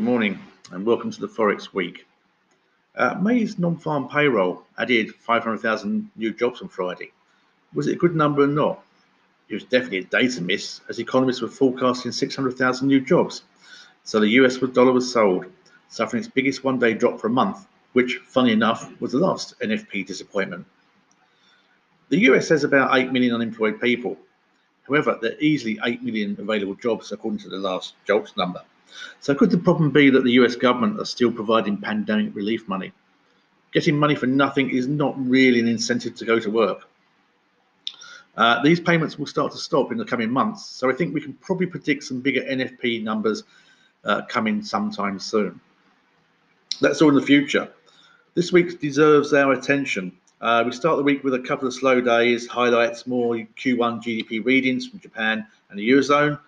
Good morning and welcome to the Forex Week. Uh, May's non-farm payroll added 500,000 new jobs on Friday. Was it a good number or not? It was definitely a data miss as economists were forecasting 600,000 new jobs. So the US dollar was sold, suffering its biggest one-day drop for a month, which, funny enough, was the last NFP disappointment. The US has about 8 million unemployed people. However, there are easily 8 million available jobs according to the last JOLTS number. So could the problem be that the US government are still providing pandemic relief money? Getting money for nothing is not really an incentive to go to work. Uh, these payments will start to stop in the coming months, so I think we can probably predict some bigger NFP numbers uh, coming sometime soon. That's all in the future. This week deserves our attention. Uh, we start the week with a couple of slow days, highlights more Q1 GDP readings from Japan and the Eurozone.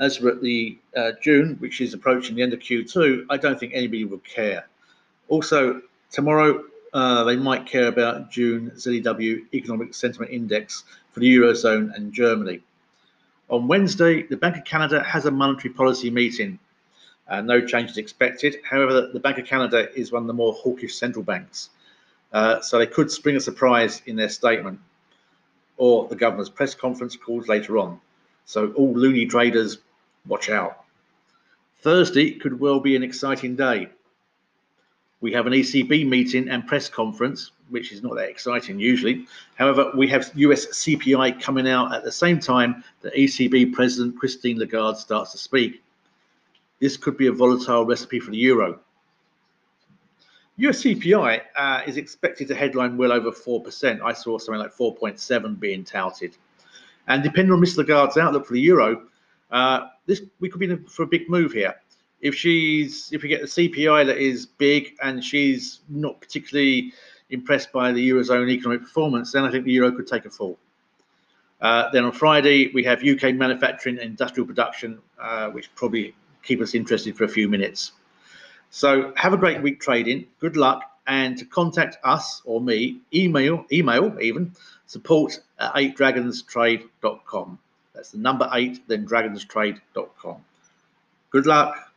As we're at the uh, June, which is approaching the end of Q2, I don't think anybody will care. Also, tomorrow uh, they might care about June ZEW Economic Sentiment Index for the Eurozone and Germany. On Wednesday, the Bank of Canada has a monetary policy meeting. Uh, no changes expected. However, the Bank of Canada is one of the more hawkish central banks. Uh, so they could spring a surprise in their statement or the governor's press conference calls later on. So all loonie traders watch out. Thursday could well be an exciting day. We have an ECB meeting and press conference, which is not that exciting usually. However, we have US CPI coming out at the same time that ECB President Christine Lagarde starts to speak. This could be a volatile recipe for the euro. US CPI uh, is expected to headline well over 4%. I saw something like 4.7 being touted. And depending on Ms. Lagarde's outlook for the euro, uh, this we could be for a big move here. If she's if we get the CPI that is big and she's not particularly impressed by the eurozone economic performance, then I think the euro could take a fall. Uh, then on Friday we have UK manufacturing and industrial production, uh, which probably keep us interested for a few minutes. So have a great week trading. Good luck. And to contact us or me, email, email even, support at 8dragonstrade.com. That's the number eight, then dragonstrade.com. Good luck.